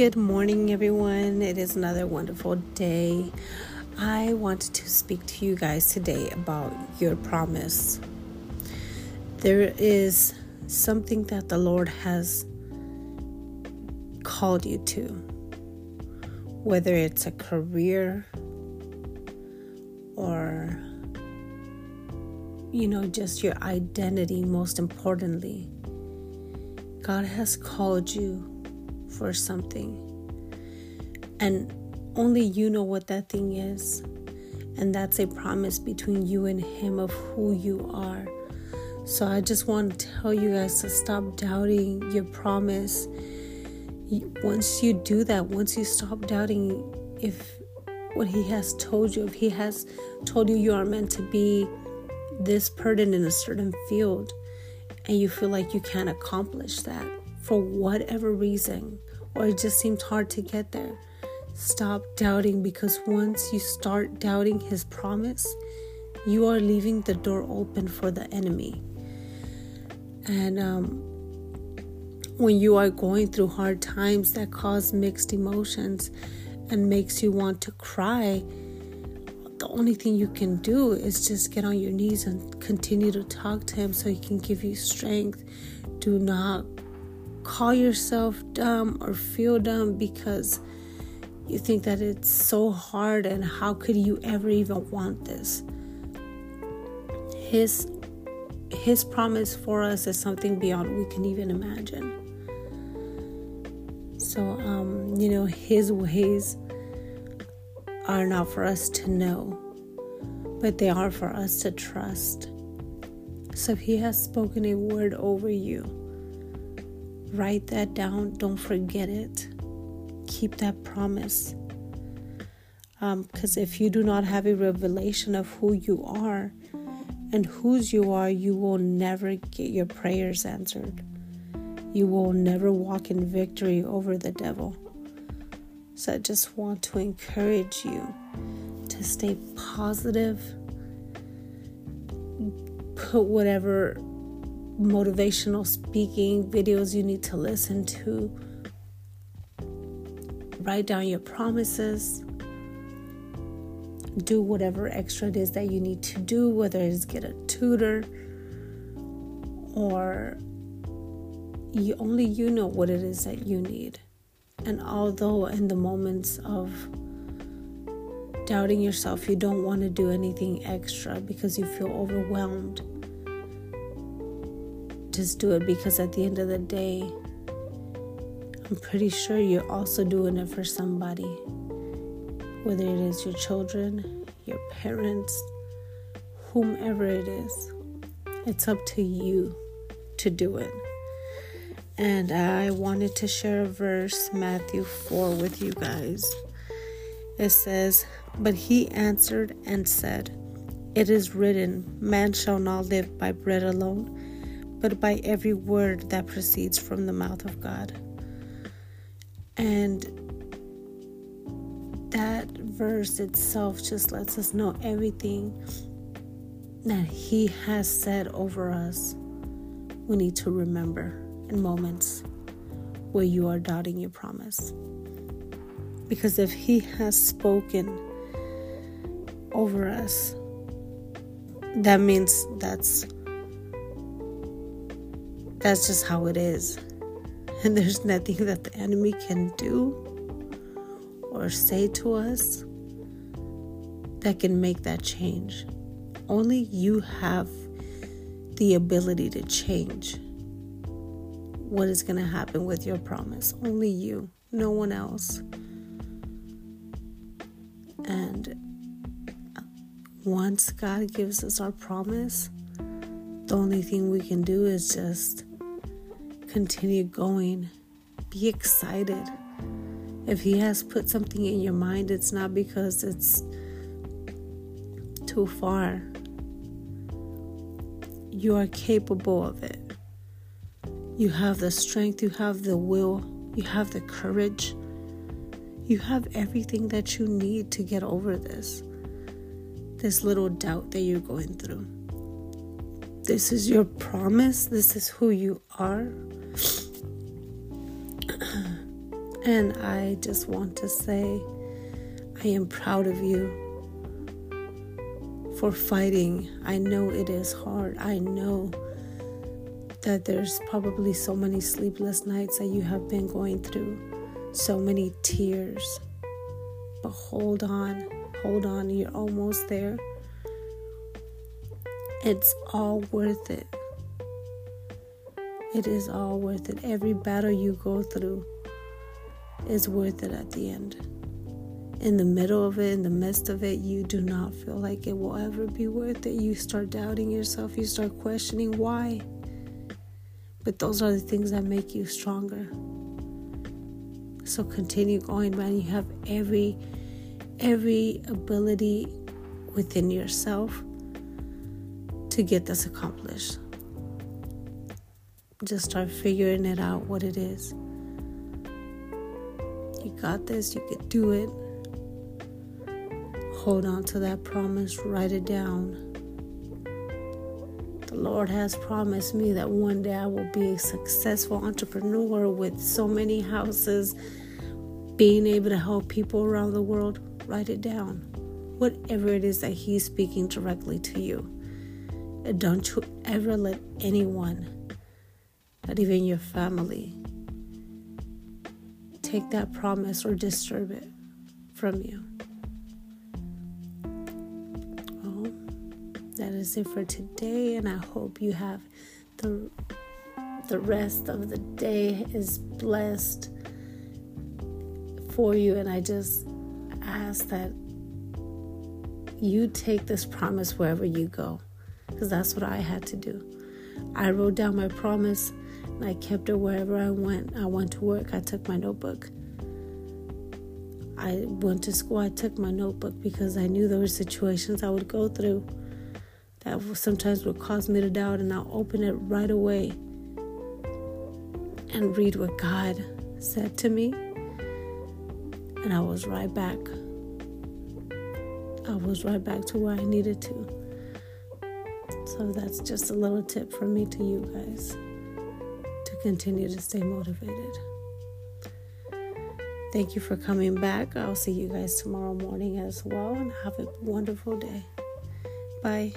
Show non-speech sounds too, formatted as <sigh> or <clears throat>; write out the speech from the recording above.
Good morning, everyone. It is another wonderful day. I wanted to speak to you guys today about your promise. There is something that the Lord has called you to, whether it's a career or, you know, just your identity, most importantly. God has called you for something. And only you know what that thing is. And that's a promise between you and Him of who you are. So I just want to tell you guys to stop doubting your promise. Once you do that, once you stop doubting if what He has told you, if He has told you you are meant to be this person in a certain field, and you feel like you can't accomplish that for whatever reason, or it just seems hard to get there. Stop doubting because once you start doubting His promise, you are leaving the door open for the enemy. And um, when you are going through hard times that cause mixed emotions and makes you want to cry, the only thing you can do is just get on your knees and continue to talk to Him so He can give you strength. Do not call yourself dumb or feel dumb because you think that it's so hard and how could you ever even want this? His his promise for us is something beyond we can even imagine. So um you know his ways are not for us to know but they are for us to trust. So if he has spoken a word over you Write that down. Don't forget it. Keep that promise. Because um, if you do not have a revelation of who you are and whose you are, you will never get your prayers answered. You will never walk in victory over the devil. So I just want to encourage you to stay positive. Put whatever motivational speaking videos you need to listen to. Write down your promises. Do whatever extra it is that you need to do, whether it's get a tutor or you only you know what it is that you need. And although in the moments of doubting yourself, you don't want to do anything extra because you feel overwhelmed just do it because at the end of the day, I'm pretty sure you're also doing it for somebody. Whether it is your children, your parents, whomever it is, it's up to you to do it. And I wanted to share a verse, Matthew 4, with you guys. It says, But he answered and said, It is written, Man shall not live by bread alone but by every word that proceeds from the mouth of God. And that verse itself just lets us know everything that He has said over us. We need to remember in moments where you are doubting your promise. Because if He has spoken over us, that means that's that's just how it is. And there's nothing that the enemy can do or say to us that can make that change. Only you have the ability to change what is going to happen with your promise. Only you, no one else. And once God gives us our promise, the only thing we can do is just continue going. Be excited. If He has put something in your mind, it's not because it's too far. You are capable of it. You have the strength, you have the will, you have the courage. You have everything that you need to get over this. This little doubt that you're going through. This is your promise. This is who you are. <clears throat> And I just want to say, I am proud of you for fighting. I know it is hard. I know that there's probably so many sleepless nights that you have been going through, so many tears. But hold on, hold on, you're almost there. It's all worth it. It is all worth it. Every battle you go through is worth it at the end in the middle of it, in the midst of it, you do not feel like it will ever be worth it. You start doubting yourself, you start questioning why. But those are the things that make you stronger. So continue going, man. You have every every ability within yourself to get this accomplished. Just start figuring it out what it is. You got this, you can do it. Hold on to that promise, write it down. The Lord has promised me that one day I will be a successful entrepreneur with so many houses, being able to help people around the world. Write it down. Whatever it is that He's speaking directly to you. Don't you ever let anyone, not even your family, take that promise or disturb it from you. that is it for today and i hope you have the the rest of the day is blessed for you and i just ask that you take this promise wherever you go because that's what i had to do i wrote down my promise and i kept it wherever i went i went to work i took my notebook I went to school, I took my notebook because I knew there were situations I would go through that sometimes would cause me to doubt, and I'll open it right away and read what God said to me. And I was right back. I was right back to where I needed to. So that's just a little tip from me to you guys to continue to stay motivated. Thank you for coming back. I'll see you guys tomorrow morning as well and have a wonderful day. Bye.